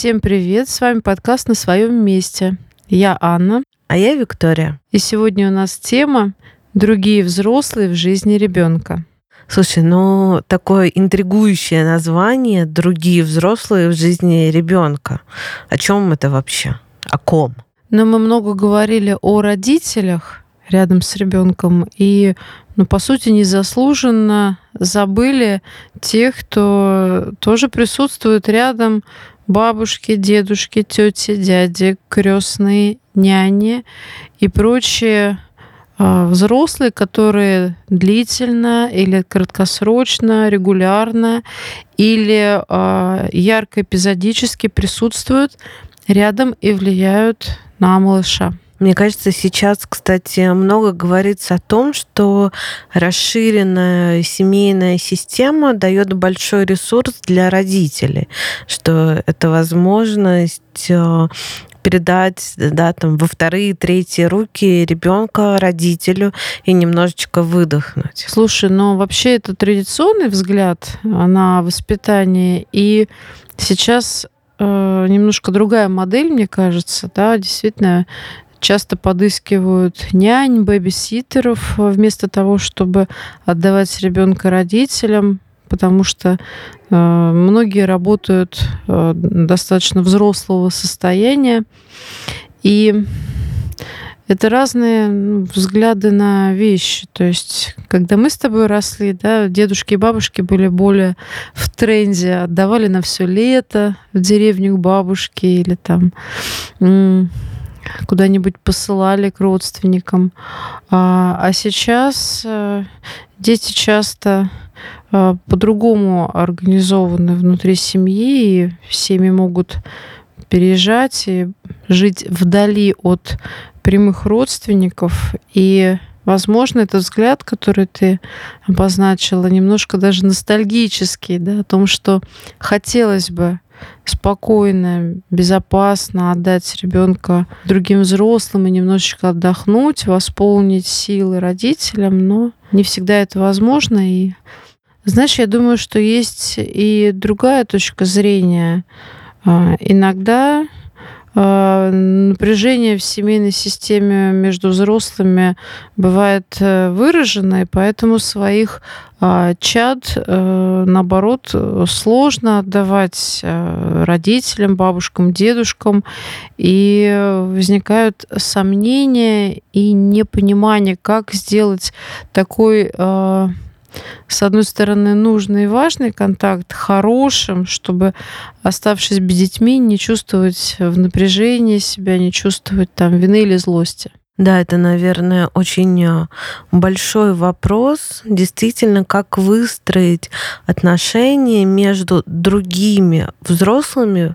Всем привет! С вами подкаст «На своем месте». Я Анна. А я Виктория. И сегодня у нас тема «Другие взрослые в жизни ребенка». Слушай, ну такое интригующее название «Другие взрослые в жизни ребенка». О чем это вообще? О ком? Но мы много говорили о родителях рядом с ребенком и, ну, по сути, незаслуженно забыли тех, кто тоже присутствует рядом, бабушки, дедушки, тети, дяди, крестные, няни и прочие а, взрослые, которые длительно или краткосрочно, регулярно или а, ярко эпизодически присутствуют рядом и влияют на малыша. Мне кажется, сейчас, кстати, много говорится о том, что расширенная семейная система дает большой ресурс для родителей, что это возможность э, передать да, там, во вторые, третьи руки ребенка родителю и немножечко выдохнуть. Слушай, но вообще это традиционный взгляд на воспитание, и сейчас э, немножко другая модель, мне кажется, да, действительно часто подыскивают нянь, бэбиситеров вместо того, чтобы отдавать ребенка родителям, потому что э, многие работают э, достаточно взрослого состояния. И это разные ну, взгляды на вещи. То есть, когда мы с тобой росли, да, дедушки и бабушки были более в тренде, отдавали на все лето в деревню к бабушке или там куда-нибудь посылали к родственникам. А, а сейчас э, дети часто э, по-другому организованы внутри семьи, и семьи могут переезжать и жить вдали от прямых родственников. И, возможно, этот взгляд, который ты обозначила, немножко даже ностальгический, да, о том, что хотелось бы спокойно, безопасно отдать ребенка другим взрослым и немножечко отдохнуть, восполнить силы родителям, но не всегда это возможно. И знаешь, я думаю, что есть и другая точка зрения. А, иногда напряжение в семейной системе между взрослыми бывает э, выражено, и поэтому своих а, чад, э, наоборот, сложно отдавать э, родителям, бабушкам, дедушкам, и возникают сомнения и непонимание, как сделать такой с одной стороны, нужный и важный контакт хорошим, чтобы, оставшись без детьми, не чувствовать в напряжении себя, не чувствовать там вины или злости. Да, это, наверное, очень э, большой вопрос. Действительно, как выстроить отношения между другими взрослыми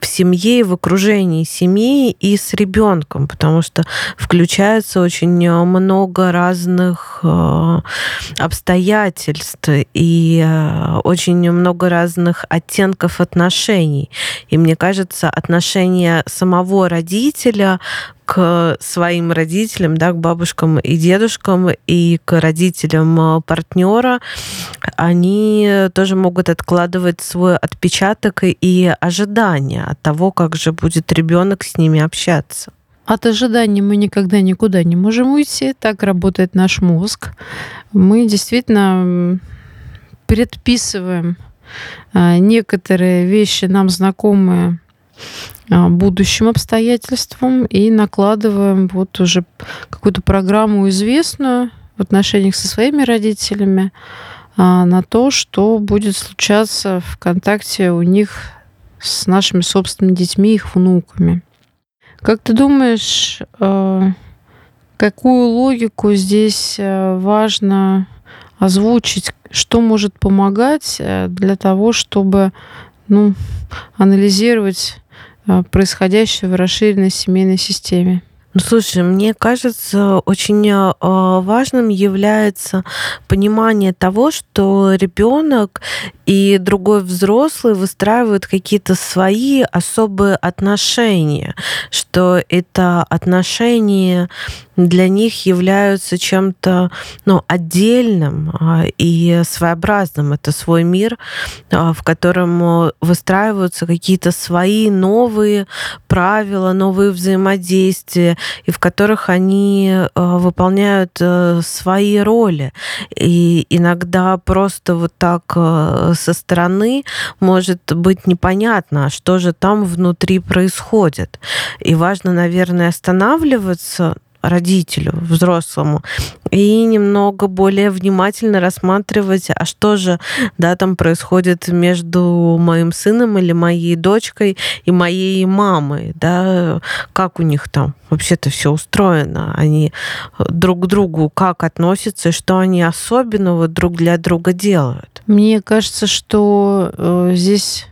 в семье в окружении семьи и с ребенком, потому что включается очень много разных э, обстоятельств и э, очень много разных оттенков отношений. И мне кажется, отношения самого родителя к своим родителям, да, к бабушкам и дедушкам и к родителям э, партнера, они тоже могут откладывать свой отпечаток и ожидания от того, как же будет ребенок с ними общаться. От ожиданий мы никогда никуда не можем уйти. Так работает наш мозг. Мы действительно предписываем э, некоторые вещи нам знакомые будущим обстоятельствам и накладываем вот уже какую-то программу известную в отношениях со своими родителями а, на то, что будет случаться в контакте у них с нашими собственными детьми, их внуками. Как ты думаешь, а, какую логику здесь важно озвучить, что может помогать для того, чтобы ну, анализировать Э, происходящее в расширенной семейной системе. Ну, слушай, мне кажется, очень э, важным является понимание того, что ребенок и другой взрослый выстраивают какие-то свои особые отношения, что это отношения для них являются чем-то ну, отдельным а, и своеобразным. Это свой мир, а, в котором выстраиваются какие-то свои новые правила, новые взаимодействия, и в которых они выполняют э, свои роли. И иногда просто вот так э, со стороны может быть непонятно, что же там внутри происходит. И важно, наверное, останавливаться родителю, взрослому, и немного более внимательно рассматривать, а что же, да, там происходит между моим сыном или моей дочкой и моей мамой, да, как у них там вообще-то все устроено, они друг к другу как относятся, что они особенного друг для друга делают. Мне кажется, что э, здесь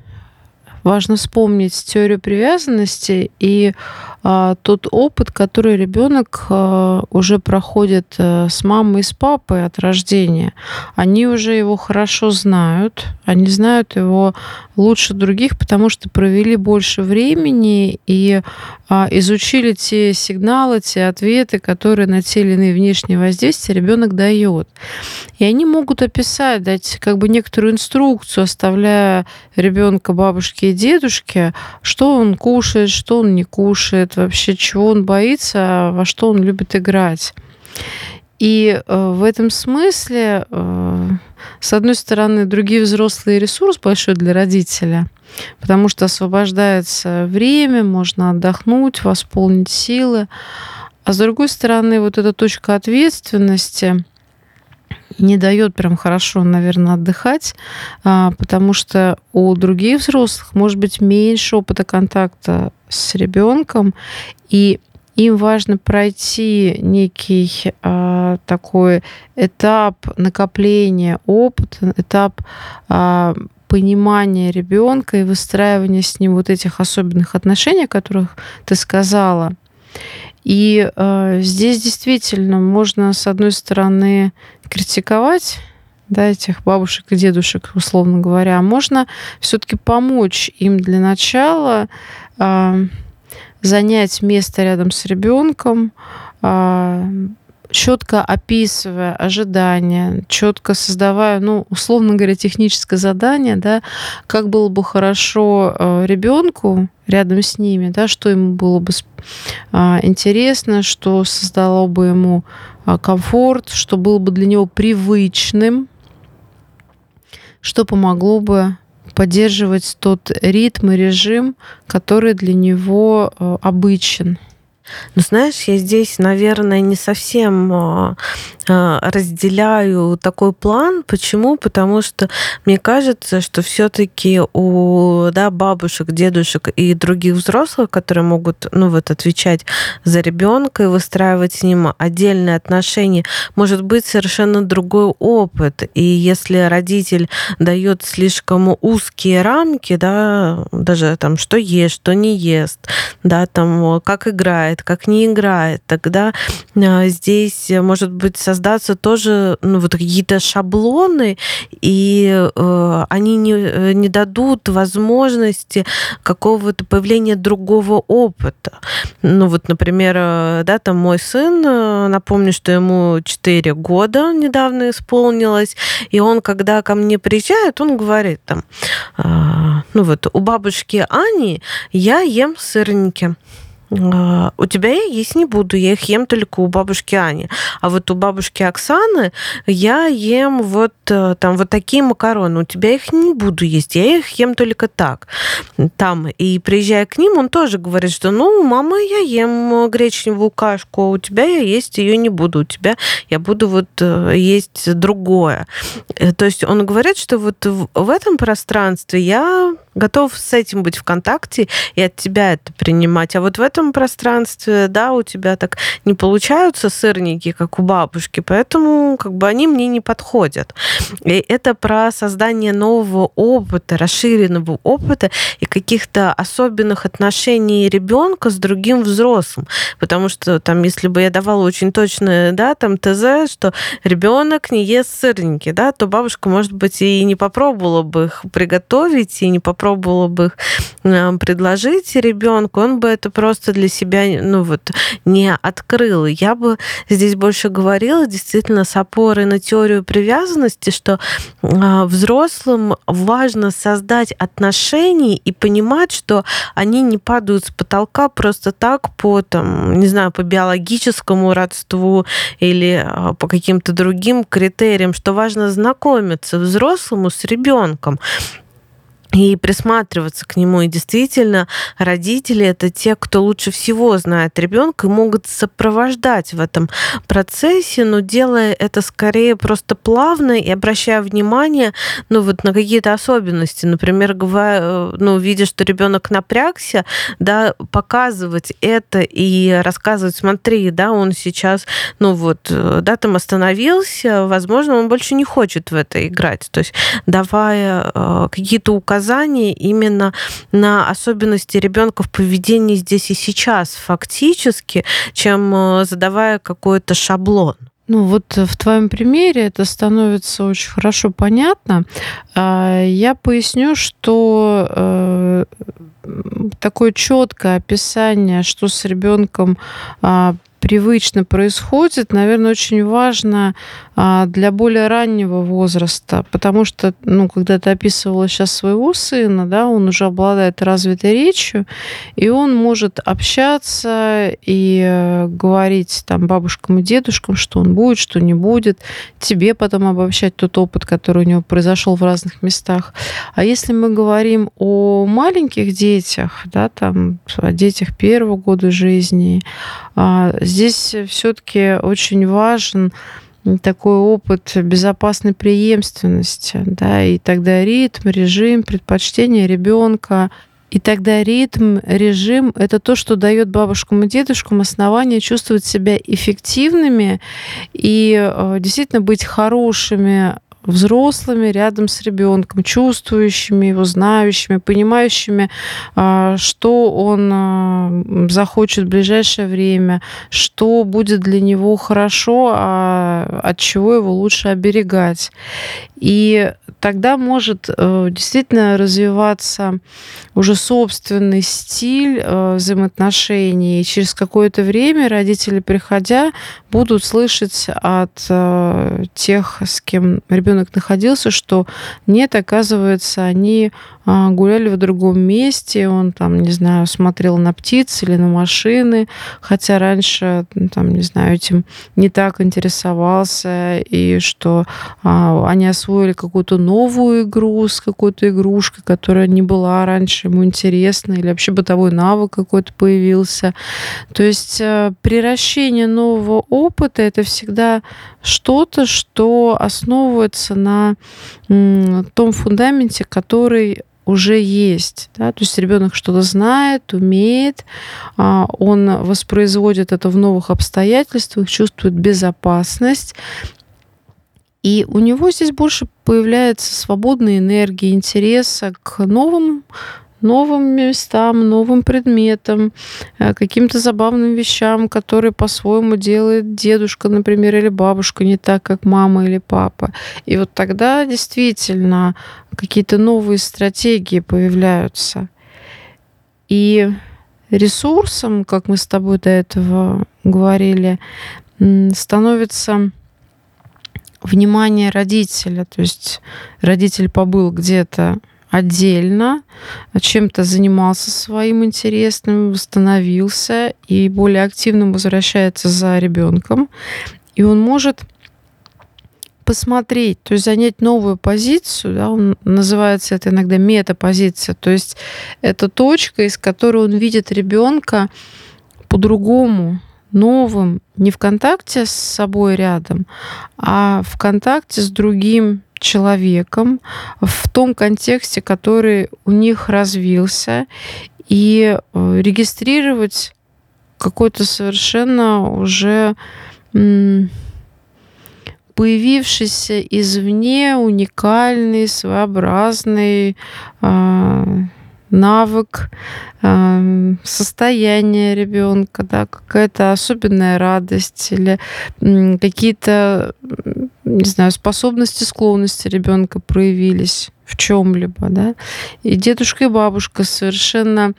важно вспомнить теорию привязанности и тот опыт, который ребенок а, уже проходит а, с мамой и с папой от рождения. Они уже его хорошо знают, они знают его лучше других, потому что провели больше времени и а, изучили те сигналы, те ответы, которые на те или иные внешние воздействия ребенок дает. И они могут описать, дать как бы некоторую инструкцию, оставляя ребенка бабушке и дедушке, что он кушает, что он не кушает, вообще чего он боится, во что он любит играть. И э, в этом смысле, э, с одной стороны, другие взрослые ресурс большой для родителя, потому что освобождается время, можно отдохнуть, восполнить силы. А с другой стороны, вот эта точка ответственности не дает прям хорошо, наверное, отдыхать, а, потому что у других взрослых может быть меньше опыта контакта с ребенком, и им важно пройти некий э, такой этап накопления опыта, этап э, понимания ребенка и выстраивания с ним вот этих особенных отношений, о которых ты сказала. И э, здесь действительно можно, с одной стороны, критиковать да, этих бабушек и дедушек, условно говоря, а можно все-таки помочь им для начала э, занять место рядом с ребенком, а, четко описывая ожидания, четко создавая, ну, условно говоря, техническое задание, да, как было бы хорошо а, ребенку рядом с ними, да, что ему было бы а, интересно, что создало бы ему комфорт, что было бы для него привычным, что помогло бы поддерживать тот ритм и режим, который для него э, обычен. Ну, знаешь, я здесь, наверное, не совсем а, разделяю такой план. Почему? Потому что мне кажется, что все-таки у да, бабушек, дедушек и других взрослых, которые могут ну, вот, отвечать за ребенка и выстраивать с ним отдельные отношения, может быть совершенно другой опыт. И если родитель дает слишком узкие рамки, да, даже там, что ест, что не ест, да, там, как играет, как не играет, тогда а, здесь может быть создаться тоже ну, вот какие-то шаблоны, и э, они не, э, не дадут возможности какого-то появления другого опыта. Ну вот, например, э, да, там мой сын, э, напомню, что ему 4 года недавно исполнилось, и он, когда ко мне приезжает, он говорит там, э, ну вот, у бабушки Ани я ем сырники. А, у тебя я есть не буду, я их ем только у бабушки Ани. А вот у бабушки Оксаны я ем вот э, там вот такие макароны. У тебя их не буду есть, я их ем только так. Там. И приезжая к ним, он тоже говорит, что ну, мама, я ем гречневую кашку, а у тебя я есть ее не буду, у тебя я буду вот э, есть другое. Э, то есть он говорит, что вот в этом пространстве я готов с этим быть в контакте и от тебя это принимать. А вот в этом пространстве, да, у тебя так не получаются сырники, как у бабушки, поэтому как бы они мне не подходят. И это про создание нового опыта, расширенного опыта и каких-то особенных отношений ребенка с другим взрослым. Потому что там, если бы я давала очень точное, да, там ТЗ, что ребенок не ест сырники, да, то бабушка, может быть, и не попробовала бы их приготовить, и не попробовала попробовала бы их э, предложить ребенку, он бы это просто для себя ну, вот, не открыл. Я бы здесь больше говорила действительно с опорой на теорию привязанности, что а, взрослым важно создать отношения и понимать, что они не падают с потолка просто так по, там, не знаю, по биологическому родству или а, по каким-то другим критериям, что важно знакомиться взрослому с ребенком и присматриваться к нему. И действительно, родители это те, кто лучше всего знает ребенка и могут сопровождать в этом процессе, но делая это скорее просто плавно и обращая внимание ну, вот на какие-то особенности. Например, говоря, ну, видя, что ребенок напрягся, да, показывать это и рассказывать, смотри, да, он сейчас, ну вот, да, там остановился, возможно, он больше не хочет в это играть. То есть давая э, какие-то указания указания именно на особенности ребенка в поведении здесь и сейчас фактически, чем э, задавая какой-то шаблон. Ну вот в твоем примере это становится очень хорошо понятно. А, я поясню, что э, такое четкое описание, что с ребенком а, привычно происходит, наверное, очень важно для более раннего возраста, потому что, ну, когда ты описывала сейчас своего сына, да, он уже обладает развитой речью, и он может общаться и э, говорить там бабушкам и дедушкам, что он будет, что не будет, тебе потом обобщать тот опыт, который у него произошел в разных местах. А если мы говорим о маленьких детях, да, там, о детях первого года жизни, а, здесь все-таки очень важен такой опыт безопасной преемственности, да, и тогда ритм, режим, предпочтение ребенка, и тогда ритм, режим – это то, что дает бабушкам и дедушкам основание чувствовать себя эффективными и э, действительно быть хорошими взрослыми рядом с ребенком, чувствующими его, знающими, понимающими, а, что он а, захочет в ближайшее время, что будет для него хорошо, а от чего его лучше оберегать. И тогда может э, действительно развиваться уже собственный стиль э, взаимоотношений. И через какое-то время родители, приходя, будут слышать от э, тех, с кем ребенок находился, что нет, оказывается, они гуляли в другом месте, он там, не знаю, смотрел на птиц или на машины, хотя раньше, там, не знаю, этим не так интересовался, и что а, они освоили какую-то новую игру с какой-то игрушкой, которая не была раньше ему интересна, или вообще бытовой навык какой-то появился. То есть а, приращение нового опыта это всегда что-то, что основывается на том фундаменте, который уже есть. Да? То есть ребенок что-то знает, умеет, а, он воспроизводит это в новых обстоятельствах, чувствует безопасность. И у него здесь больше появляется свободной энергии, интереса к новым новым местам, новым предметам, э, каким-то забавным вещам, которые по-своему делает дедушка, например, или бабушка, не так, как мама или папа. И вот тогда действительно какие-то новые стратегии появляются. И ресурсом, как мы с тобой до этого говорили, становится внимание родителя. То есть родитель побыл где-то отдельно, чем-то занимался своим интересным, восстановился и более активно возвращается за ребенком. И он может посмотреть, то есть занять новую позицию, да, он называется это иногда метапозиция, то есть это точка, из которой он видит ребенка по-другому, новым, не в контакте с собой рядом, а в контакте с другим человеком в том контексте, который у них развился, и э, регистрировать какой-то совершенно уже появившийся извне уникальный, своеобразный э, навык, э, состояние ребенка, да, какая-то особенная радость или э, какие-то не знаю, способности, склонности ребенка проявились в чем-либо, да, и дедушка и бабушка совершенно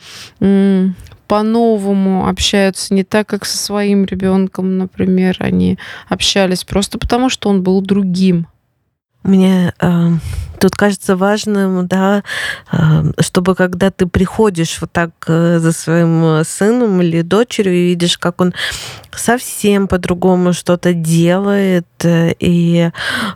по-новому общаются, не так, как со своим ребенком, например, они общались просто потому, что он был другим. Мне э, тут кажется важным, да, э, чтобы когда ты приходишь вот так э, за своим сыном или дочерью и видишь, как он совсем по-другому что-то делает, э, и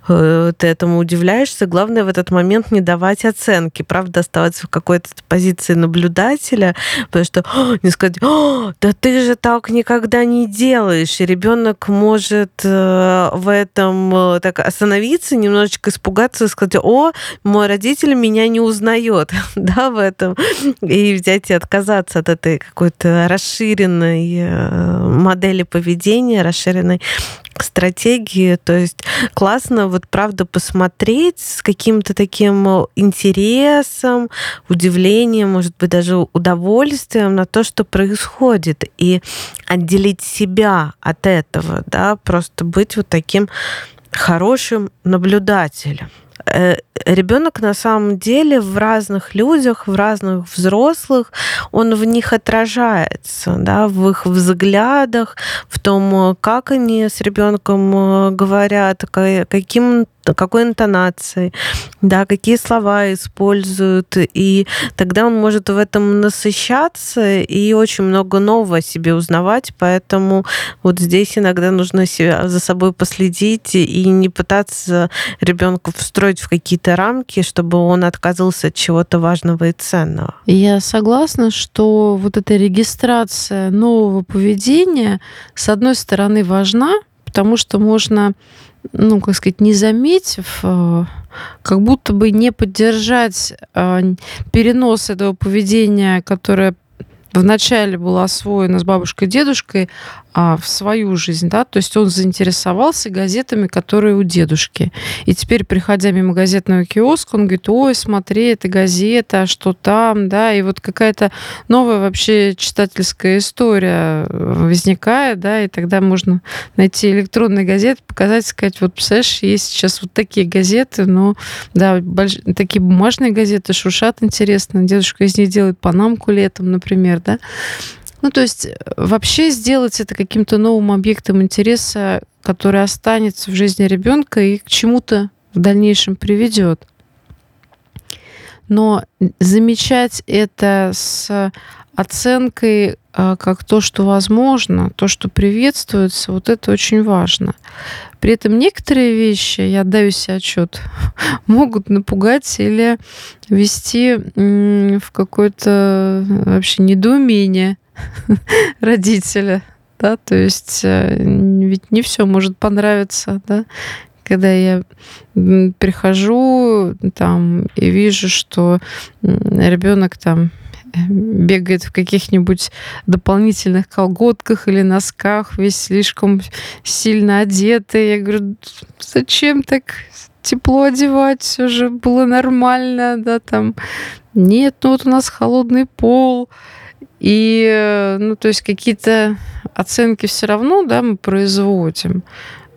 э, ты этому удивляешься. Главное в этот момент не давать оценки, правда, оставаться в какой-то позиции наблюдателя, потому что не сказать, да ты же так никогда не делаешь, и ребенок может э, в этом так остановиться, немножечко испугаться и сказать, о, мой родитель меня не узнает, да, в этом, и взять и отказаться от этой какой-то расширенной модели поведения, расширенной стратегии. То есть классно вот правда посмотреть с каким-то таким интересом, удивлением, может быть, даже удовольствием на то, что происходит, и отделить себя от этого, да, просто быть вот таким хорошим наблюдателем. Э, ребенок на самом деле в разных людях, в разных взрослых, он в них отражается, да, в их взглядах, в том, как они с ребенком э, говорят, каким какой интонацией, да, какие слова используют, и тогда он может в этом насыщаться и очень много нового о себе узнавать, поэтому вот здесь иногда нужно себя за собой последить и не пытаться ребенка встроить в какие-то рамки, чтобы он отказался от чего-то важного и ценного. Я согласна, что вот эта регистрация нового поведения, с одной стороны, важна, потому что можно ну, как сказать, не заметив, э, как будто бы не поддержать э, перенос этого поведения, которое вначале было освоено с бабушкой и дедушкой, а, в свою жизнь, да, то есть он заинтересовался газетами, которые у дедушки. И теперь, приходя мимо газетного киоска, он говорит, ой, смотри, это газета, что там, да, и вот какая-то новая вообще читательская история возникает, да, и тогда можно найти электронные газеты, показать, сказать, вот, представляешь, есть сейчас вот такие газеты, но, да, больш... такие бумажные газеты шуршат интересно, дедушка из них делает панамку летом, например, да, ну, то есть э, вообще сделать это каким-то новым объектом интереса, который останется в жизни ребенка и к чему-то в дальнейшем приведет. Но замечать это с оценкой э, как то, что возможно, то, что приветствуется, вот это очень важно. При этом некоторые вещи, я отдаю себе отчет, могут напугать или вести в какое-то вообще недоумение родителя, да, то есть э, ведь не все может понравиться, да, когда я прихожу там и вижу, что ребенок там э, бегает в каких-нибудь дополнительных колготках или носках, весь слишком сильно одетый. Я говорю, зачем так тепло одевать? Все же было нормально, да, там. Нет, ну вот у нас холодный пол. И, э, ну, то есть какие-то оценки все равно, да, мы производим.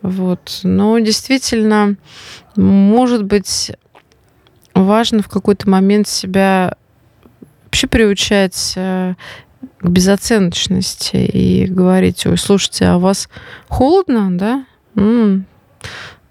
Вот. Но действительно, может быть, важно в какой-то момент себя вообще приучать э, к безоценочности и говорить, ой, слушайте, а у вас холодно, да? М-м,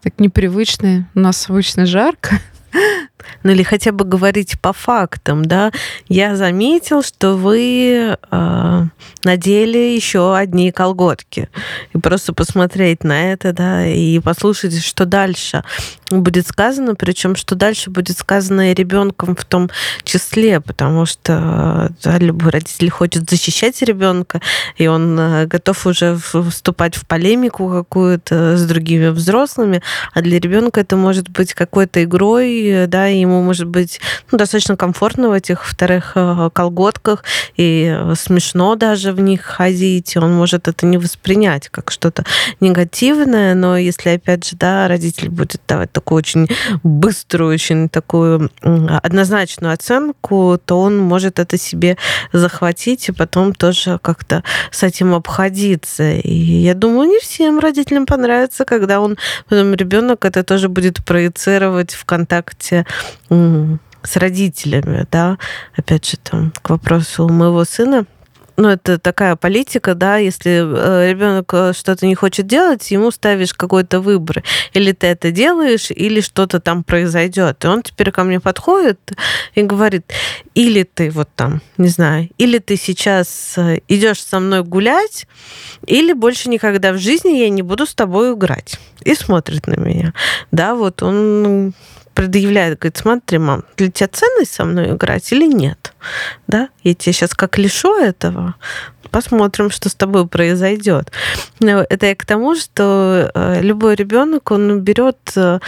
так непривычно, у нас обычно жарко. ну или хотя бы говорить по фактам, да, я заметил, что вы э, надели еще одни колготки. И просто посмотреть на это, да, и послушать, что дальше будет сказано, причем что дальше будет сказано и ребенком в том числе, потому что да, любой родитель хочет защищать ребенка, и он э, готов уже вступать в полемику какую-то с другими взрослыми, а для ребенка это может быть какой-то игрой, да, ему может быть ну, достаточно комфортно в этих вторых э, колготках, и смешно даже в них ходить, он может это не воспринять как что-то негативное, но если, опять же, да, родитель будет давать такую очень быструю, очень такую однозначную оценку, то он может это себе захватить и потом тоже как-то с этим обходиться. И я думаю, не всем родителям понравится, когда он, потом ребенок это тоже будет проецировать в контакте с родителями, да, опять же, там, к вопросу моего сына, ну, это такая политика, да, если э, ребенок э, что-то не хочет делать, ему ставишь какой-то выбор. Или ты это делаешь, или что-то там произойдет. И он теперь ко мне подходит и говорит, или ты вот там, не знаю, или ты сейчас э, идешь со мной гулять, или больше никогда в жизни я не буду с тобой играть. И смотрит на меня. Да, вот он предъявляет, говорит, смотри, мам, для тебя ценность со мной играть или нет? Да? Я тебя сейчас как лишу этого, посмотрим, что с тобой произойдет. Это я к тому, что э, любой ребенок, он берет э,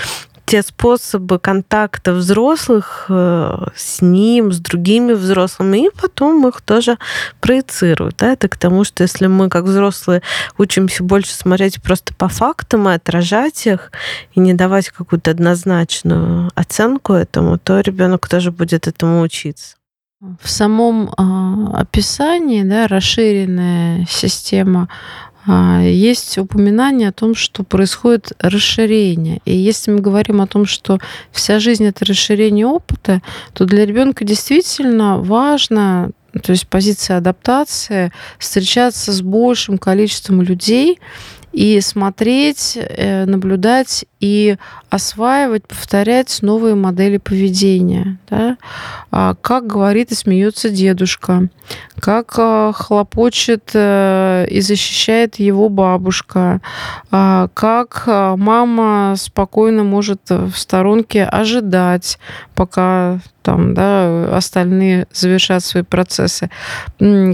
те способы контакта взрослых э, с ним, с другими взрослыми, и потом их тоже проецируют. Да? Это к тому, что если мы, как взрослые, учимся больше смотреть просто по фактам и отражать их, и не давать какую-то однозначную оценку этому, то ребенок тоже будет этому учиться. В самом э, описании, да, расширенная система а, есть упоминание о том, что происходит расширение. И если мы говорим о том, что вся жизнь это расширение опыта, то для ребенка действительно важно, то есть позиция адаптации, встречаться с большим количеством людей, и смотреть, э, наблюдать и осваивать, повторять новые модели поведения. Да? А как говорит и смеется дедушка, как э, хлопочет э, и защищает его бабушка, а как мама спокойно может в сторонке ожидать, пока там, да, остальные завершат свои процессы.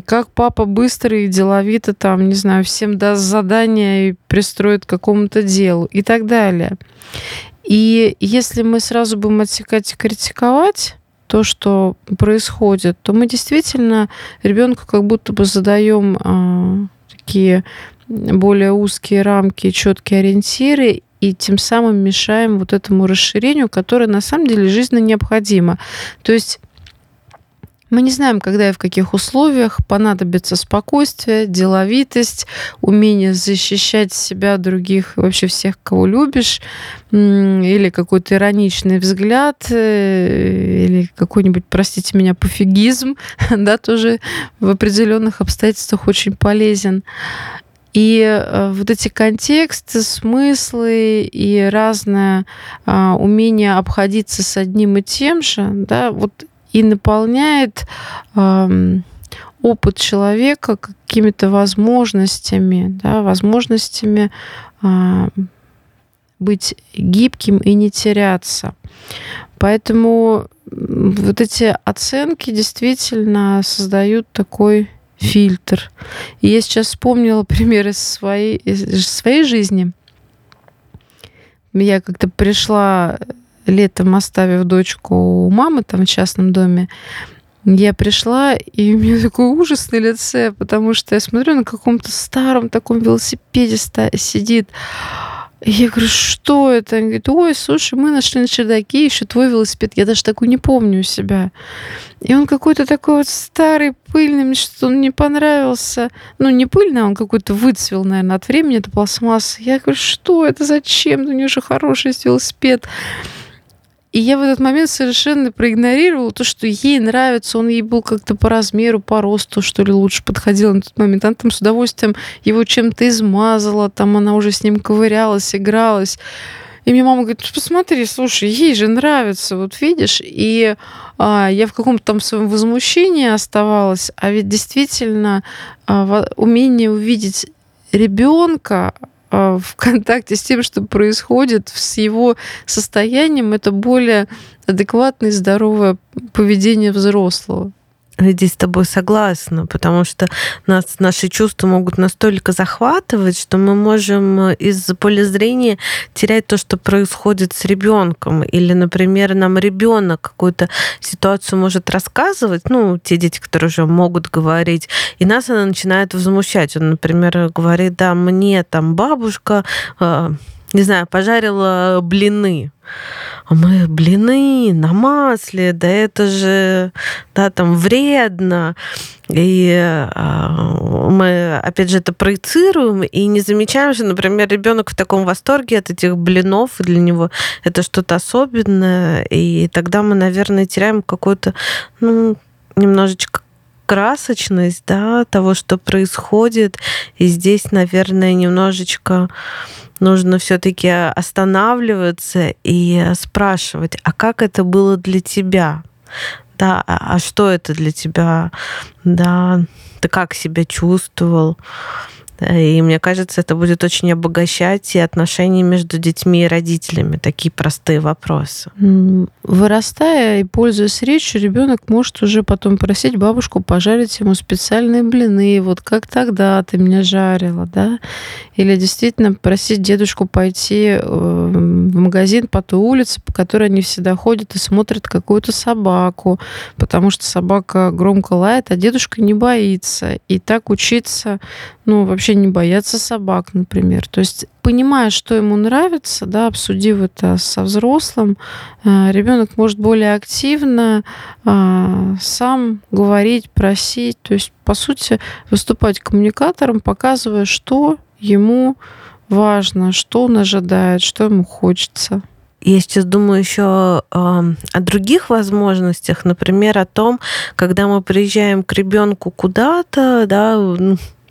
Как папа быстро и деловито там, не знаю, всем даст задание и пристроит к какому-то делу и так далее. И если мы сразу будем отсекать и критиковать, то, что происходит, то мы действительно ребенку как будто бы задаем э, такие более узкие рамки, четкие ориентиры, и тем самым мешаем вот этому расширению, которое на самом деле жизненно необходимо. То есть мы не знаем, когда и в каких условиях понадобится спокойствие, деловитость, умение защищать себя, других, вообще всех, кого любишь, или какой-то ироничный взгляд, э, или какой-нибудь, простите меня, пофигизм, да, тоже в определенных обстоятельствах очень полезен. И э, вот эти контексты, смыслы и разное а, умение обходиться с одним и тем же, да, вот и наполняет опыт человека какими-то возможностями, да, возможностями а, быть гибким и не теряться. Поэтому вот эти оценки действительно создают такой фильтр. И я сейчас вспомнила пример из своей, из своей жизни. Я как-то пришла летом, оставив дочку у мамы там в частном доме, я пришла, и у меня такой ужас на лице, потому что я смотрю на каком-то старом таком велосипеде сидит я говорю, что это? Он говорит, ой, слушай, мы нашли на чердаке еще твой велосипед. Я даже такой не помню у себя. И он какой-то такой вот старый, пыльный, мне что-то он не понравился. Ну, не пыльный, а он какой-то выцвел, наверное, от времени, это пластмасса. Я говорю, что это, зачем? У него же хороший велосипед. И я в этот момент совершенно проигнорировала то, что ей нравится, он ей был как-то по размеру, по росту, что ли, лучше подходил на тот момент. Она там с удовольствием его чем-то измазала, там она уже с ним ковырялась, игралась. И мне мама говорит, посмотри, слушай, ей же нравится, вот видишь. И а, я в каком-то там своем возмущении оставалась, а ведь действительно а, умение увидеть ребенка, в контакте с тем, что происходит, с его состоянием, это более адекватное и здоровое поведение взрослого. Здесь с тобой согласна, потому что нас, наши чувства могут настолько захватывать, что мы можем из-за поля зрения терять то, что происходит с ребенком. Или, например, нам ребенок какую-то ситуацию может рассказывать, ну, те дети, которые уже могут говорить, и нас она начинает возмущать. Он, например, говорит, да, мне там бабушка э, не знаю, пожарила блины. А мы блины на масле, да это же, да, там вредно. И э, мы, опять же, это проецируем и не замечаем, что, например, ребенок в таком восторге от этих блинов, и для него это что-то особенное. И тогда мы, наверное, теряем какую-то, ну, немножечко красочность, да, того, что происходит. И здесь, наверное, немножечко нужно все-таки останавливаться и спрашивать, а как это было для тебя? Да, а, а что это для тебя? Да, ты как себя чувствовал? И мне кажется, это будет очень обогащать и отношения между детьми и родителями. Такие простые вопросы. Вырастая и пользуясь речью, ребенок может уже потом просить бабушку пожарить ему специальные блины. Вот как тогда ты меня жарила, да? Или действительно просить дедушку пойти э, в магазин по той улице, по которой они всегда ходят и смотрят какую-то собаку, потому что собака громко лает, а дедушка не боится. И так учиться, ну, вообще не бояться собак, например. То есть понимая, что ему нравится, да, обсудив это со взрослым, э, ребенок может более активно э, сам говорить, просить, то есть, по сути, выступать коммуникатором, показывая, что ему важно, что он ожидает, что ему хочется. Я сейчас думаю еще э, о других возможностях, например, о том, когда мы приезжаем к ребенку куда-то, да,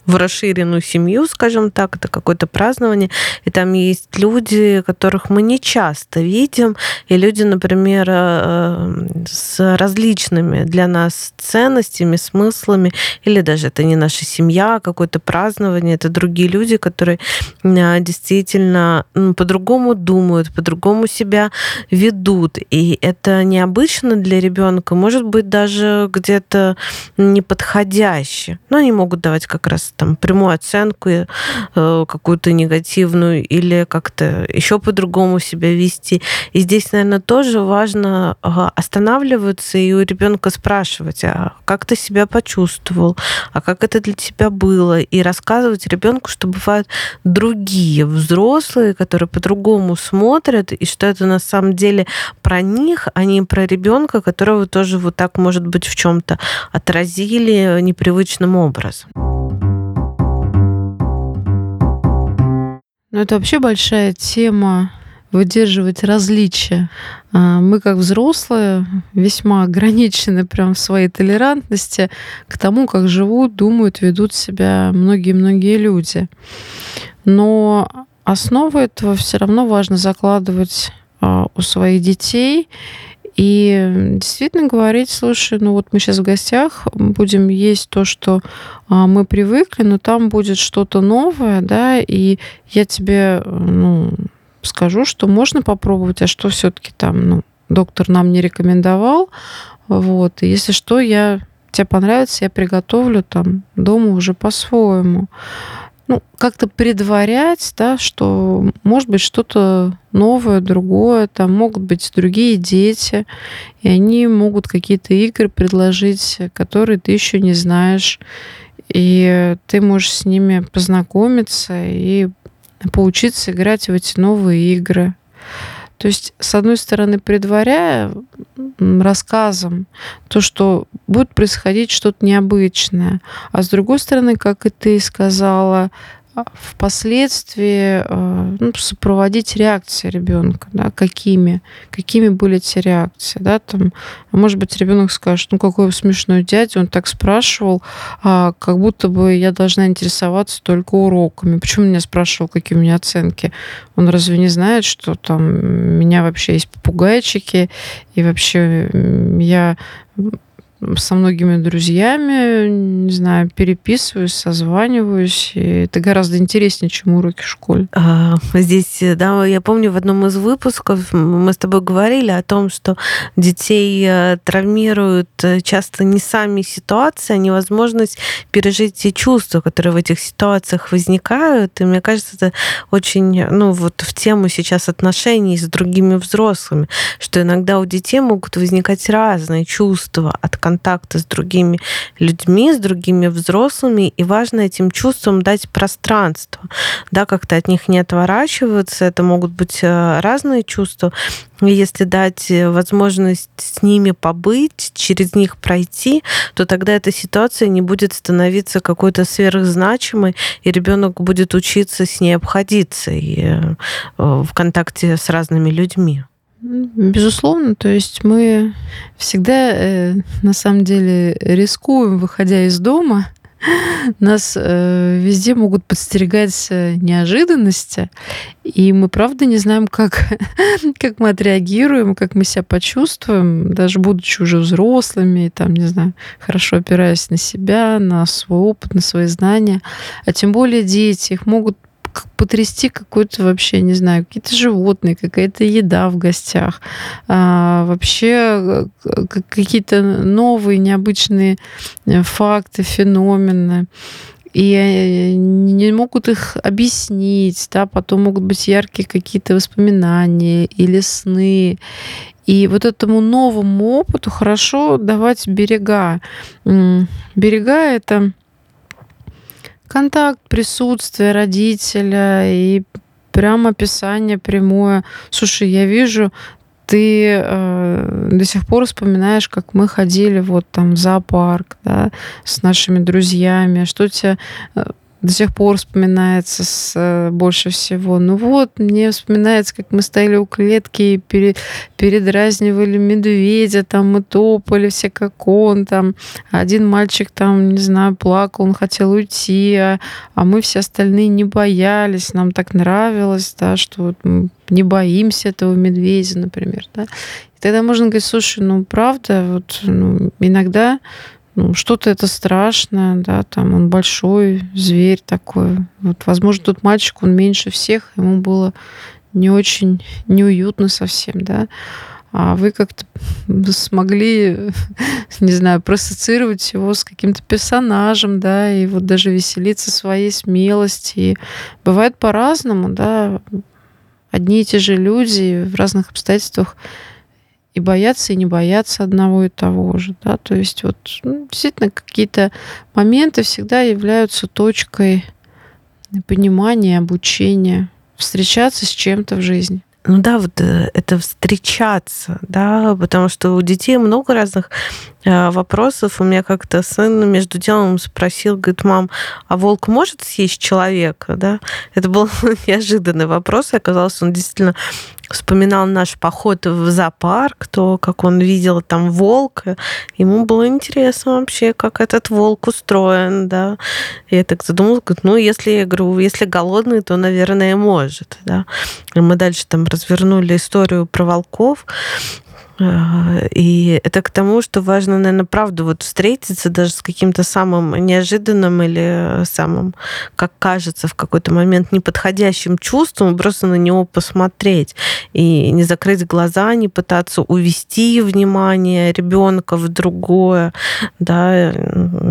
в расширенную семью, скажем так, это какое-то празднование, и там есть люди, которых мы не часто видим, и люди, например, э, с различными для нас ценностями, смыслами, или даже это не наша семья, а какое-то празднование, это другие люди, которые э, действительно по-другому думают, по-другому себя ведут, и это необычно для ребенка, может быть, даже где-то неподходяще, но они могут давать как раз там прямую оценку э, какую-то негативную или как-то еще по-другому себя вести. И здесь, наверное, тоже важно останавливаться и у ребенка спрашивать, а как ты себя почувствовал, а как это для тебя было, и рассказывать ребенку, что бывают другие взрослые, которые по-другому смотрят, и что это на самом деле про них, а не про ребенка, которого тоже вот так, может быть, в чем-то отразили непривычным образом. Ну, это вообще большая тема выдерживать различия. А, мы, как взрослые, весьма ограничены прям в своей толерантности к тому, как живут, думают, ведут себя многие-многие люди. Но основу этого все равно важно закладывать а, у своих детей и действительно говорить, слушай, ну вот мы сейчас в гостях будем есть то, что а, мы привыкли, но там будет что-то новое, да, и я тебе, ну, скажу, что можно попробовать, а что все-таки там, ну, доктор нам не рекомендовал, вот, и если что, я тебе понравится, я приготовлю там дома уже по-своему ну, как-то предварять, да, что может быть что-то новое, другое, там могут быть другие дети, и они могут какие-то игры предложить, которые ты еще не знаешь, и ты можешь с ними познакомиться и поучиться играть в эти новые игры. То есть, с одной стороны, предваряя рассказом то, что будет происходить что-то необычное, а с другой стороны, как и ты сказала, впоследствии э, ну, сопроводить реакции ребенка, да, какими, какими были эти реакции, да, там, может быть, ребенок скажет, ну, какой смешной дядя, он так спрашивал, а, как будто бы я должна интересоваться только уроками. Почему меня спрашивал, какие у меня оценки? Он разве не знает, что там у меня вообще есть попугайчики, и вообще я со многими друзьями, не знаю, переписываюсь, созваниваюсь. И это гораздо интереснее, чем уроки в школе. А, здесь, да, я помню, в одном из выпусков мы с тобой говорили о том, что детей э, травмируют э, часто не сами ситуации, а невозможность пережить те чувства, которые в этих ситуациях возникают. И мне кажется, это очень, ну, вот в тему сейчас отношений с другими взрослыми, что иногда у детей могут возникать разные чувства от контакта с другими людьми, с другими взрослыми, и важно этим чувствам дать пространство, да, как-то от них не отворачиваться. Это могут быть э, разные чувства. Если дать э, возможность с ними побыть, через них пройти, то тогда эта ситуация не будет становиться какой-то сверхзначимой, и ребенок будет учиться с ней обходиться и э, в контакте с разными людьми. Безусловно, то есть мы всегда э, на самом деле рискуем, выходя из дома. Нас э, везде могут подстерегать э, неожиданности, и мы правда не знаем, как, как мы отреагируем, как мы себя почувствуем, даже будучи уже взрослыми, там, не знаю, хорошо опираясь на себя, на свой опыт, на свои знания. А тем более дети, их могут потрясти какой-то вообще, не знаю, какие-то животные, какая-то еда в гостях, а, вообще э, какие-то новые необычные э, факты, феномены и э, не могут их объяснить, да, потом могут быть яркие какие-то воспоминания или сны. И вот этому новому опыту хорошо давать берега. Берега это контакт, присутствие родителя и прям описание прямое. Слушай, я вижу, ты э, до сих пор вспоминаешь, как мы ходили вот там в зоопарк, да, с нашими друзьями, что тебя э, до сих пор вспоминается с, э, больше всего. Ну вот, мне вспоминается, как мы стояли у клетки и пере, передразнивали медведя, там мы топали все как он, там один мальчик там, не знаю, плакал, он хотел уйти, а, а мы все остальные не боялись, нам так нравилось, да, что вот мы не боимся этого медведя, например, да. И тогда можно говорить, слушай, ну правда, вот ну, иногда ну, что-то это страшное, да, там он большой зверь такой. Вот, возможно, тот мальчик, он меньше всех, ему было не очень неуютно совсем, да. А вы как-то смогли, не знаю, проассоциировать его с каким-то персонажем, да, и вот даже веселиться своей смелости. И бывает по-разному, да. Одни и те же люди в разных обстоятельствах и бояться, и не бояться одного и того же. Да? То есть вот ну, действительно какие-то моменты всегда являются точкой понимания, обучения, встречаться с чем-то в жизни. Ну да, вот э, это встречаться, да, потому что у детей много разных э, вопросов. У меня как-то сын между делом спросил, говорит, мам, а волк может съесть человека, да? Это был неожиданный вопрос, и оказалось, он действительно вспоминал наш поход в зоопарк, то, как он видел там волка. Ему было интересно вообще, как этот волк устроен, да. Я так задумалась, говорю, ну, если, я говорю, если голодный, то, наверное, может, да. И мы дальше там развернули историю про волков. И это к тому, что важно, наверное, правда вот встретиться даже с каким-то самым неожиданным или самым, как кажется, в какой-то момент неподходящим чувством, просто на него посмотреть и не закрыть глаза, не пытаться увести внимание ребенка в другое, да,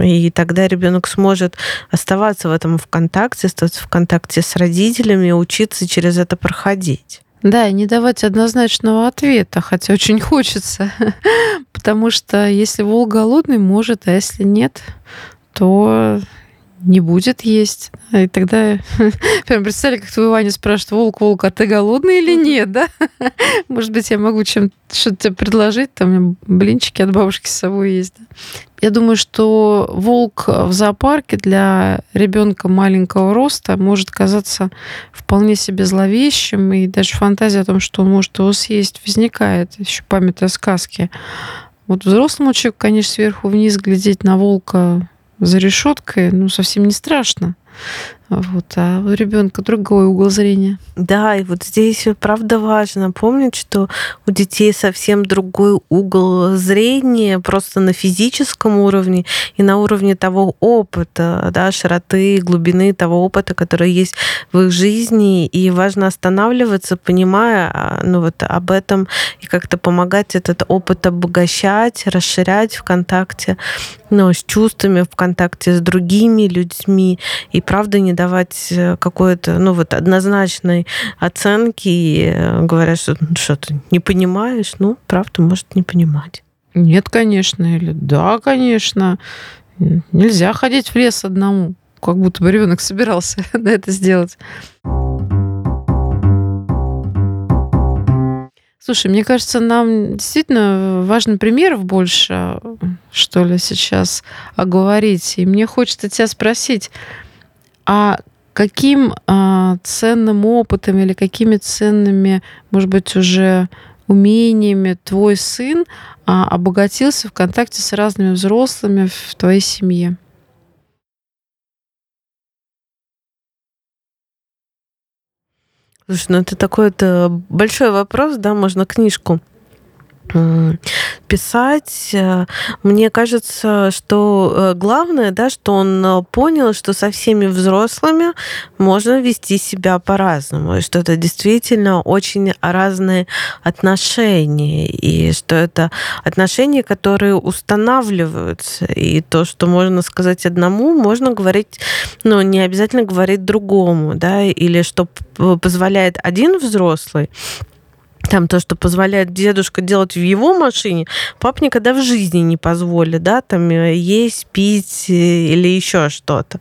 и тогда ребенок сможет оставаться в этом в контакте, оставаться в контакте с родителями и учиться через это проходить. Да, и не давать однозначного ответа, хотя очень хочется. Потому что если волк голодный, может, а если нет, то не будет есть. И тогда прям представили, как твой Ваня спрашивает, волк, волк, а ты голодный или нет, да? Может быть, я могу чем что-то тебе предложить, там блинчики от бабушки с собой есть. Да? Я думаю, что волк в зоопарке для ребенка маленького роста может казаться вполне себе зловещим, и даже фантазия о том, что он может его съесть, возникает, еще память о сказке. Вот взрослому человеку, конечно, сверху вниз глядеть на волка за решеткой, ну, совсем не страшно. Вот, а у ребенка другой угол зрения. Да, и вот здесь правда важно помнить, что у детей совсем другой угол зрения, просто на физическом уровне и на уровне того опыта, да, широты, глубины того опыта, который есть в их жизни. И важно останавливаться, понимая а, ну, вот об этом и как-то помогать этот опыт обогащать, расширять в контакте ну, с чувствами, в контакте с другими людьми. И правда не давать э, какой-то, ну вот, однозначной оценки, и э, говорят, что «Ну, что ты не понимаешь, ну, правда, может не понимать. Нет, конечно, или да, конечно. Нельзя ходить в лес одному, как будто бы ребенок собирался на это сделать. Слушай, мне кажется, нам действительно важно примеров больше, что ли, сейчас оговорить. И мне хочется тебя спросить, а каким а, ценным опытом или какими ценными, может быть, уже умениями твой сын а, обогатился в контакте с разными взрослыми в твоей семье? Слушай, ну это такой-то большой вопрос, да, можно книжку писать. Э, мне кажется, что э, главное, да, что он э, понял, что со всеми взрослыми можно вести себя по-разному, и что это действительно очень разные отношения, и что это отношения, которые устанавливаются, и то, что можно сказать одному, можно говорить, ну, не обязательно говорить другому, да, или что позволяет один взрослый, там то, что позволяет дедушка делать в его машине, пап никогда в жизни не позволит, да, там э, есть, пить э, или еще что-то.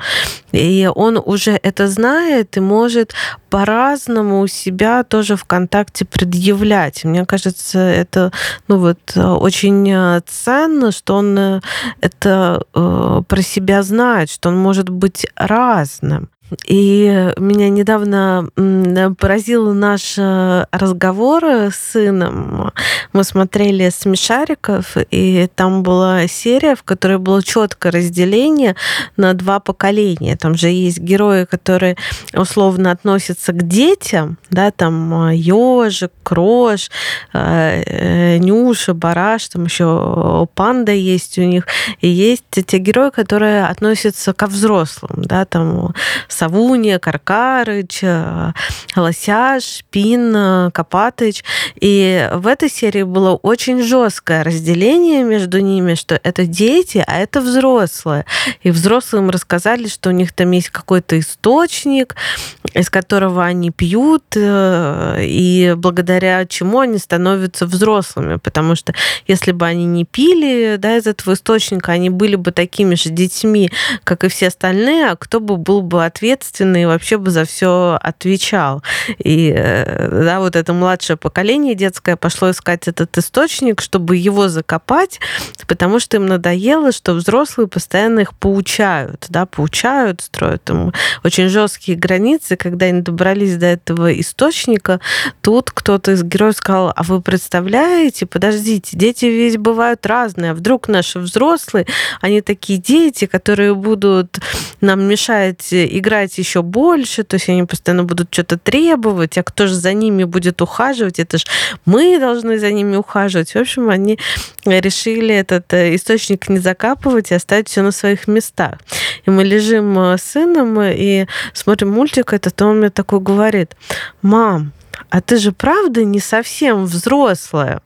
И он уже это знает и может по-разному у себя тоже в контакте предъявлять. Мне кажется, это ну вот, э, очень ценно, что он это э, про себя знает, что он может быть разным. И меня недавно поразил наш э, разговор с сыном. Мы смотрели «Смешариков», и там была серия, в которой было четкое разделение на два поколения. Там же есть герои, которые условно относятся к детям, да, там ежик, крош, э, Нюша, Бараш, там еще панда есть у них. И есть те герои, которые относятся ко взрослым, да, там Савуния, Каркарыч, э, Лосяш, Пин, э, Копатыч. И в этой серии было очень жесткое разделение между ними, что это дети, а это взрослые. И взрослым рассказали, что у них там есть какой-то источник, из которого они пьют, э, и благодаря чему они становятся взрослыми. Потому что если бы они не пили да, из этого источника, они были бы такими же детьми, как и все остальные, а кто бы был бы ответственным ответственный и вообще бы за все отвечал. И э, да, вот это младшее поколение детское пошло искать этот источник, чтобы его закопать, потому что им надоело, что взрослые постоянно их поучают, да, поучают, строят им очень жесткие границы. Когда они добрались до этого источника, тут кто-то из героев сказал, а вы представляете, подождите, дети ведь бывают разные, а вдруг наши взрослые, они такие дети, которые будут нам мешать играть играть еще больше, то есть они постоянно будут что-то требовать, а кто же за ними будет ухаживать? Это же мы должны за ними ухаживать. В общем, они решили этот э, источник не закапывать и оставить все на своих местах. И мы лежим э, с сыном и смотрим мультик этот, он мне такой говорит, мам, а ты же правда не совсем взрослая.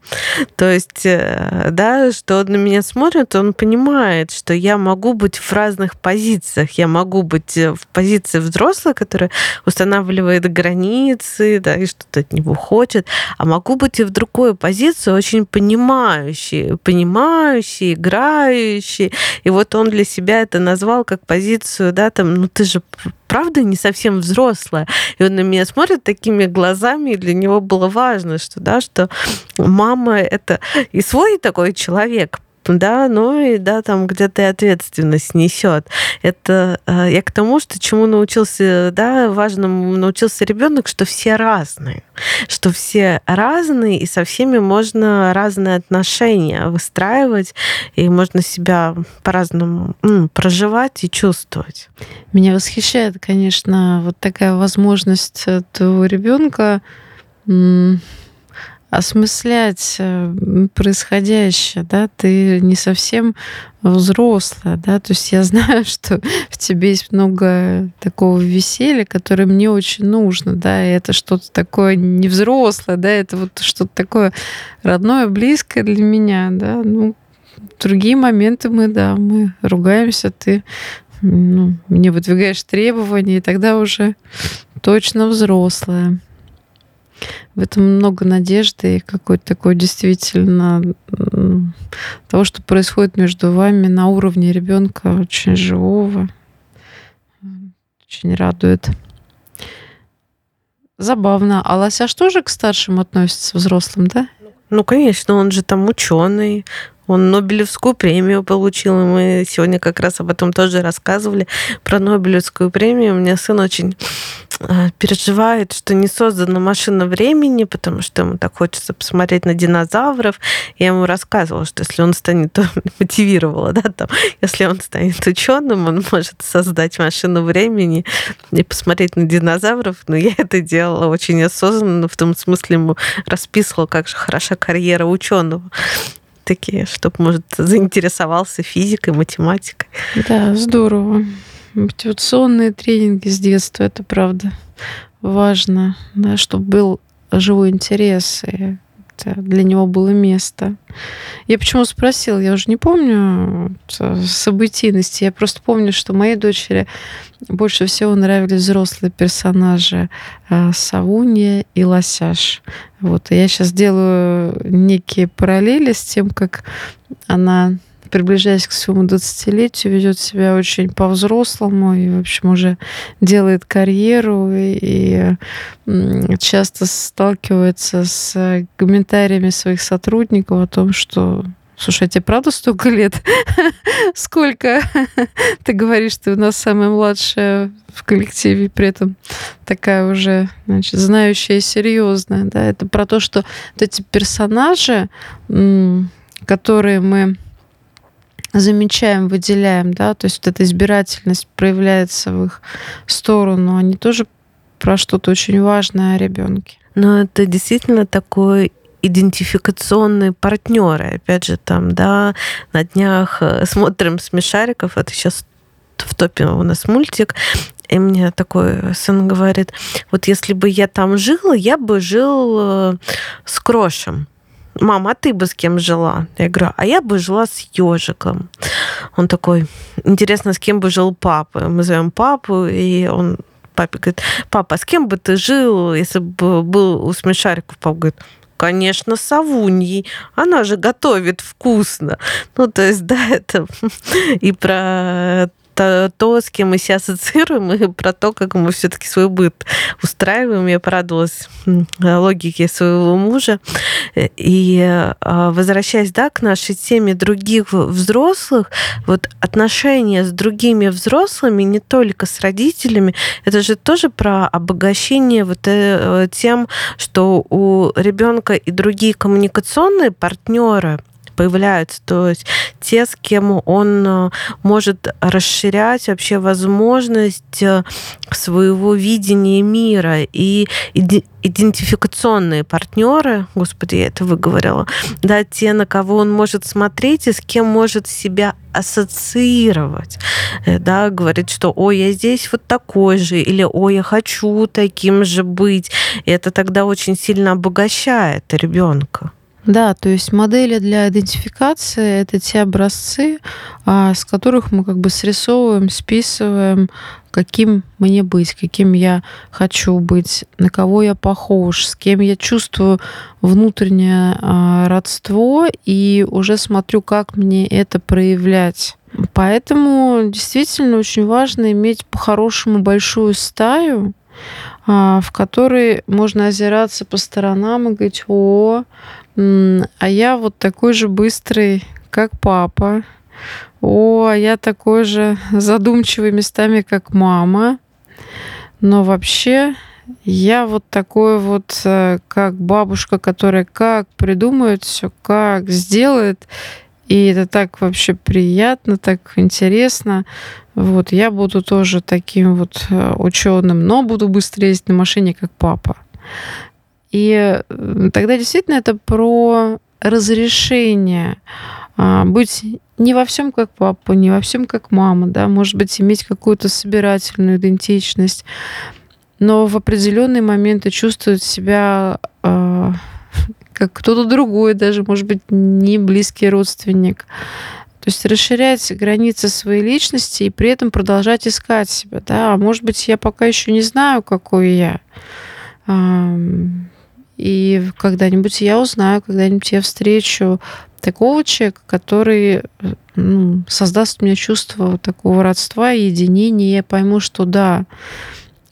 То есть, э, да, что он на меня смотрит, он понимает, что я могу быть в разных позициях. Я могу быть э, в позиции взрослой, которая устанавливает границы, да, и что-то от него хочет, а могу быть и в другой позиции, очень понимающей, понимающей, играющей. И вот он для себя это назвал как позицию, да, там, ну ты же правда не совсем взрослая. И он на меня смотрит такими глазами, и для него было важно, что, да, что мама это и свой такой человек, да, ну и да, там где-то и ответственность несет. Это э, я к тому, что чему научился, да, важному научился ребенок, что все разные, что все разные, и со всеми можно разные отношения выстраивать, и можно себя по-разному проживать и чувствовать. Меня восхищает, конечно, вот такая возможность твоего ребенка осмыслять э, происходящее, да, ты не совсем взрослая, да, то есть я знаю, что в тебе есть много такого веселья, которое мне очень нужно, да, и это что-то такое не взрослое, да, это вот что-то такое родное, близкое для меня, да, ну, другие моменты мы, да, мы ругаемся, ты ну, мне выдвигаешь требования, и тогда уже точно взрослая в этом много надежды и какой-то такой действительно того, что происходит между вами на уровне ребенка очень живого. Очень радует. Забавно. А Лосяш тоже к старшим относится, взрослым, да? Ну, конечно, он же там ученый, он Нобелевскую премию получил, и мы сегодня как раз об этом тоже рассказывали, про Нобелевскую премию. У меня сын очень э, переживает, что не создана машина времени, потому что ему так хочется посмотреть на динозавров. Я ему рассказывала, что если он станет, то мотивировала, да, там, если он станет ученым, он может создать машину времени и посмотреть на динозавров. Но я это делала очень осознанно, в том смысле ему расписывала, как же хороша карьера ученого такие, чтобы, может, заинтересовался физикой, математикой. Да, здорово. Мотивационные тренинги с детства, это правда важно, да, чтобы был живой интерес, и для него было место. Я почему спросила, я уже не помню событийности, я просто помню, что моей дочери больше всего нравились взрослые персонажи э, Савунья и Лосяш. Вот, и я сейчас делаю некие параллели с тем, как она приближаясь к своему 20-летию, ведет себя очень по-взрослому и, в общем, уже делает карьеру и, и часто сталкивается с комментариями своих сотрудников о том, что Слушай, а тебе правда столько лет? Сколько? Ты говоришь, ты у нас самая младшая в коллективе, при этом такая уже, значит, знающая и серьезная. Да? Это про то, что вот эти персонажи, которые мы замечаем, выделяем, да, то есть вот эта избирательность проявляется в их сторону, они тоже про что-то очень важное о ребенке. Но это действительно такой идентификационные партнеры. Опять же, там, да, на днях э, смотрим смешариков, это сейчас в топе у нас мультик, и мне такой сын говорит, вот если бы я там жил, я бы жил э, с Крошем мама, а ты бы с кем жила? Я говорю, а я бы жила с ежиком. Он такой, интересно, с кем бы жил папа? Мы зовем папу, и он папе говорит, папа, а с кем бы ты жил, если бы был у смешариков? Папа говорит, конечно, Савуньей. Она же готовит вкусно. Ну, то есть, да, это и про то, то, с кем мы себя ассоциируем, и про то, как мы все-таки свой быт устраиваем. Я порадовалась логике своего мужа. И а, возвращаясь да, к нашей теме других взрослых, вот отношения с другими взрослыми, не только с родителями, это же тоже про обогащение вот э, тем, что у ребенка и другие коммуникационные партнеры появляются, то есть те, с кем он э, может расширять вообще возможность э, своего видения мира и идентификационные партнеры, господи, я это выговорила, да, те, на кого он может смотреть и с кем может себя ассоциировать, э, да, говорит, что, ой, я здесь вот такой же, или, ой, я хочу таким же быть. И это тогда очень сильно обогащает ребенка. Да, то есть модели для идентификации это те образцы, а, с которых мы как бы срисовываем, списываем, каким мне быть, каким я хочу быть, на кого я похож, с кем я чувствую внутреннее а, родство и уже смотрю, как мне это проявлять. Поэтому действительно очень важно иметь по-хорошему большую стаю, в которой можно озираться по сторонам и говорить, о, а я вот такой же быстрый, как папа. О, я такой же задумчивый местами, как мама. Но вообще я вот такой вот, э, как бабушка, которая как придумает все, как сделает. И это так вообще приятно, так интересно. Вот, я буду тоже таким вот э, ученым, но буду быстрее ездить на машине, как папа. И тогда действительно это про разрешение а, быть не во всем как папа, не во всем как мама, да, может быть, иметь какую-то собирательную идентичность, но в определенные моменты чувствовать себя э, как кто-то другой, даже, может быть, не близкий родственник. То есть расширять границы своей личности и при этом продолжать искать себя. Да? А может быть, я пока еще не знаю, какой я. И когда-нибудь я узнаю, когда-нибудь я встречу такого человека, который ну, создаст у меня чувство такого родства и единения, и я пойму, что да,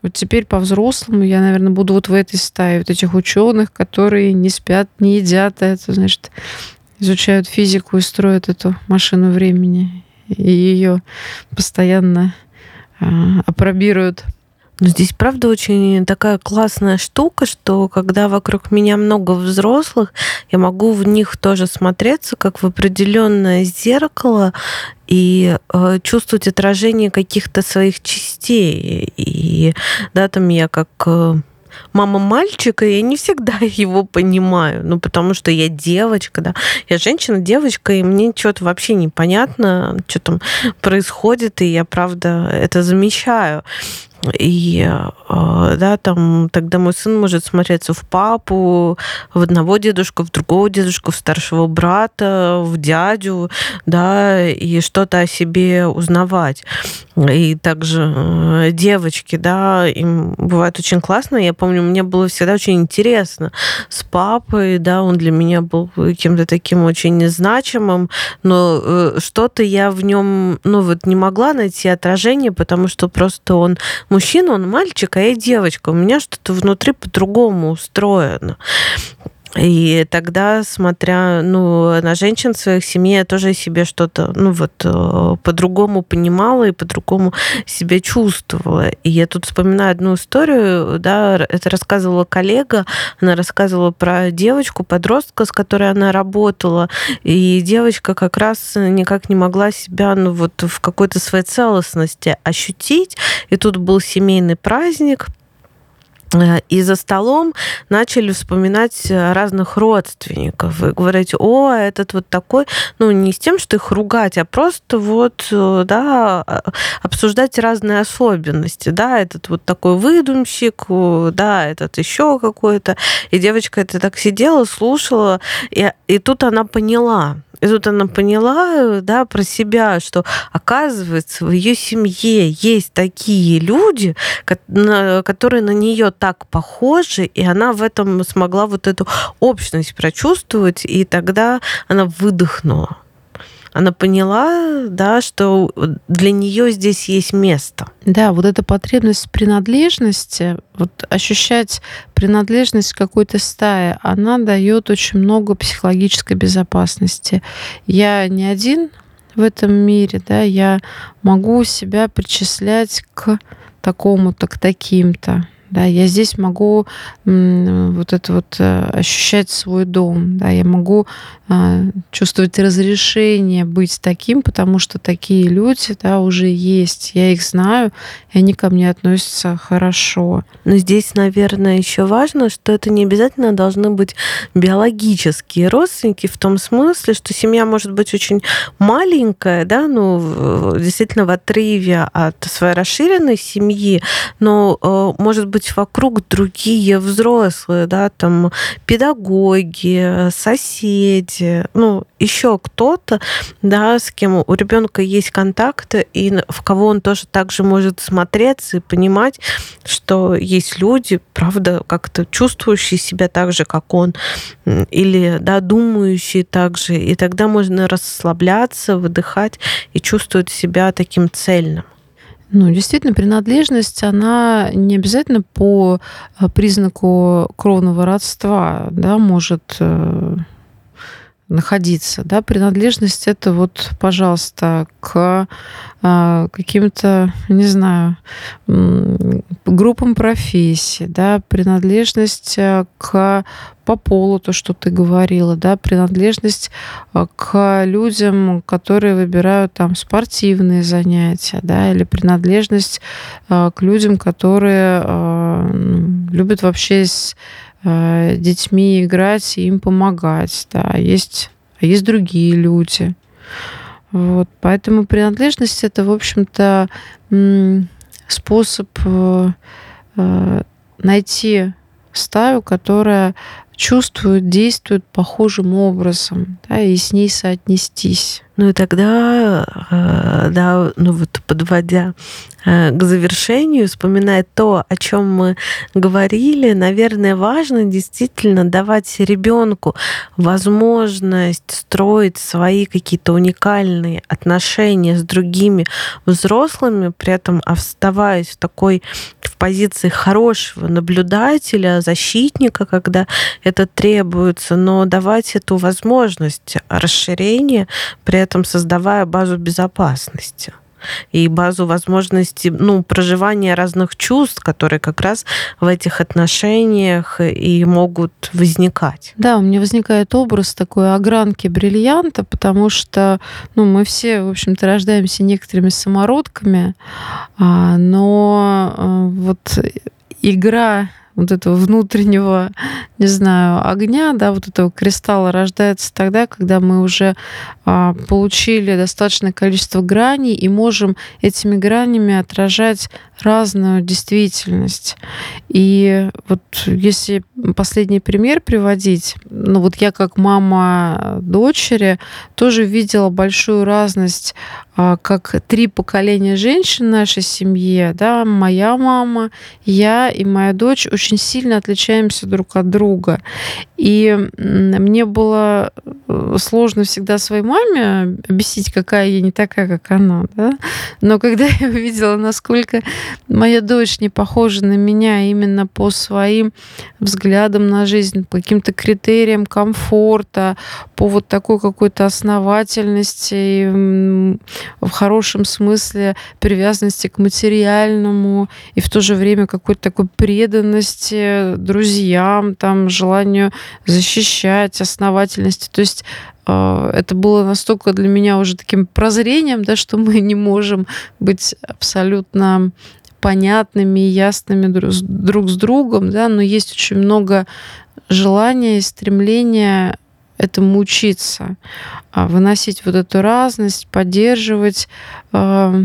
вот теперь по-взрослому я, наверное, буду вот в этой стае вот этих ученых, которые не спят, не едят, а это, значит, изучают физику и строят эту машину времени, и ее постоянно а, апробируют но здесь, правда, очень такая классная штука, что когда вокруг меня много взрослых, я могу в них тоже смотреться, как в определенное зеркало, и э, чувствовать отражение каких-то своих частей. И да, там я как э, мама мальчика, я не всегда его понимаю, ну, потому что я девочка, да, я женщина, девочка, и мне что-то вообще непонятно, что там происходит, и я, правда, это замечаю. И э, да, там тогда мой сын может смотреться в папу, в одного дедушку, в другого дедушку, в старшего брата, в дядю, да, и что-то о себе узнавать. И также э, девочки, да, им бывает очень классно. Я помню, мне было всегда очень интересно с папой, да, он для меня был кем-то таким очень незначимым, но э, что-то я в нем, ну вот не могла найти отражение, потому что просто он мужчина, он мальчик, а я девочка. У меня что-то внутри по-другому устроено. И тогда, смотря ну, на женщин в своих семье, я тоже себе что-то ну, вот, э, по-другому понимала и по-другому себя чувствовала. И я тут вспоминаю одну историю, да, это рассказывала коллега, она рассказывала про девочку, подростка, с которой она работала, и девочка как раз никак не могла себя ну, вот, в какой-то своей целостности ощутить. И тут был семейный праздник, и за столом начали вспоминать э, разных родственников. И говорить, о, этот вот такой, ну, не с тем, что их ругать, а просто вот, э, да, а, обсуждать разные особенности, да, этот вот такой выдумщик, да, этот еще какой-то. И девочка это так сидела, слушала, и, и тут она поняла, и тут она поняла, да, про себя, что, оказывается, в ее семье есть такие люди, которые на нее так похожи, и она в этом смогла вот эту общность прочувствовать, и тогда она выдохнула она поняла, да, что для нее здесь есть место. Да, вот эта потребность принадлежности, вот ощущать принадлежность какой-то стае, она дает очень много психологической безопасности. Я не один в этом мире, да, я могу себя причислять к такому-то, к таким-то. Да, я здесь могу вот это вот э, ощущать свой дом, да, я могу а, чувствовать разрешение быть таким, потому что такие люди, да, уже есть, я их знаю, и они ко мне относятся хорошо. Но здесь, наверное, еще важно, что это не обязательно должны быть биологические родственники в том смысле, что семья может быть очень маленькая, да, ну, действительно в отрыве от своей расширенной семьи, но э, может быть быть вокруг другие взрослые, да, там педагоги, соседи, ну, еще кто-то, да, с кем у ребенка есть контакты, и в кого он тоже также может смотреться и понимать, что есть люди, правда, как-то чувствующие себя так же, как он, или, да, думающие так же, и тогда можно расслабляться, выдыхать и чувствовать себя таким цельным. Ну, действительно, принадлежность, она не обязательно по э, признаку кровного родства, да, может э, находиться. Да? Принадлежность это вот, пожалуйста, к а, каким-то, не знаю, группам профессий, да, принадлежность э, к по полу, то, что ты говорила, да, принадлежность э, к людям, которые выбирают там спортивные занятия, да, или принадлежность э, к людям, которые любят вообще с детьми играть и им помогать, да, есть, а есть другие люди. Вот, поэтому принадлежность это, в общем-то, способ найти стаю, которая чувствует, действует похожим образом, да, и с ней соотнестись. Ну и тогда, э, да, ну вот подводя э, к завершению, вспоминая то, о чем мы говорили, наверное, важно действительно давать ребенку возможность строить свои какие-то уникальные отношения с другими взрослыми, при этом оставаясь в такой в позиции хорошего наблюдателя, защитника, когда это требуется, но давать эту возможность расширения, при этом создавая базу безопасности и базу возможностей ну, проживания разных чувств, которые как раз в этих отношениях и могут возникать. Да, у меня возникает образ такой огранки бриллианта, потому что ну, мы все, в общем-то, рождаемся некоторыми самородками, а, но а, вот игра вот этого внутреннего, не знаю, огня, да, вот этого кристалла рождается тогда, когда мы уже а, получили достаточное количество граней и можем этими гранями отражать разную действительность. И вот если последний пример приводить, ну вот я как мама дочери тоже видела большую разность как три поколения женщин в нашей семье, да, моя мама, я и моя дочь очень сильно отличаемся друг от друга. И мне было э, сложно всегда своей маме объяснить, какая я не такая, как она. Да? Но когда я увидела, насколько моя дочь не похожа на меня именно по своим взглядам на жизнь, по каким-то критериям комфорта, по вот такой какой-то основательности, в хорошем смысле привязанности к материальному, и в то же время какой-то такой преданности друзьям, там, желанию защищать, основательности. То есть э, это было настолько для меня уже таким прозрением, да, что мы не можем быть абсолютно понятными и ясными друг с другом, да, но есть очень много желания и стремления этому учиться, а, выносить вот эту разность, поддерживать э,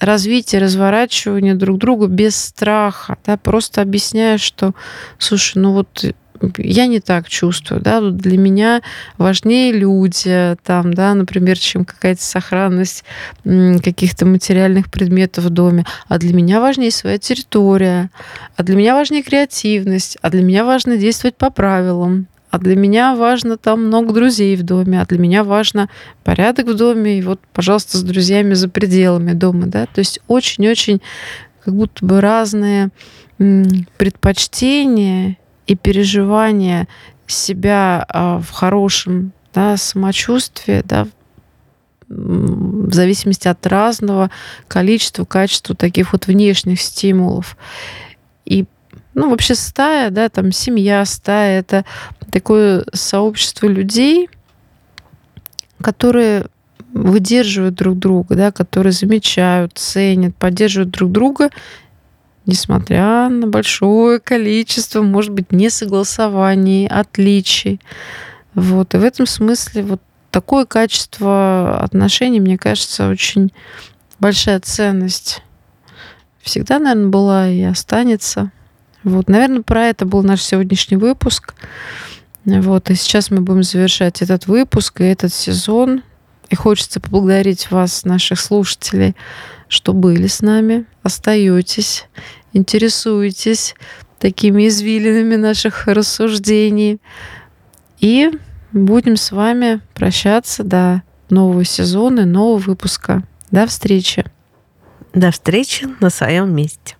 развитие, разворачивание друг другу без страха, да, просто объясняя, что, слушай, ну вот я не так чувствую, да, для меня важнее люди, там, да, например, чем какая-то сохранность каких-то материальных предметов в доме, а для меня важнее своя территория, а для меня важнее креативность, а для меня важно действовать по правилам, а для меня важно там много друзей в доме, а для меня важно порядок в доме, и вот, пожалуйста, с друзьями за пределами дома, да, то есть очень-очень как будто бы разные предпочтения и переживания себя а, в хорошем да, самочувствии, да, в зависимости от разного количества, качества таких вот внешних стимулов. И ну, вообще стая, да, там семья, стая, это такое сообщество людей, которые выдерживают друг друга, да, которые замечают, ценят, поддерживают друг друга несмотря на большое количество, может быть, несогласований, отличий. Вот. И в этом смысле вот такое качество отношений, мне кажется, очень большая ценность. Всегда, наверное, была и останется. Вот, наверное, про это был наш сегодняшний выпуск. Вот, и сейчас мы будем завершать этот выпуск и этот сезон. И хочется поблагодарить вас, наших слушателей, что были с нами, остаетесь, интересуетесь такими извилинами наших рассуждений. И будем с вами прощаться до нового сезона, нового выпуска. До встречи. До встречи на своем месте.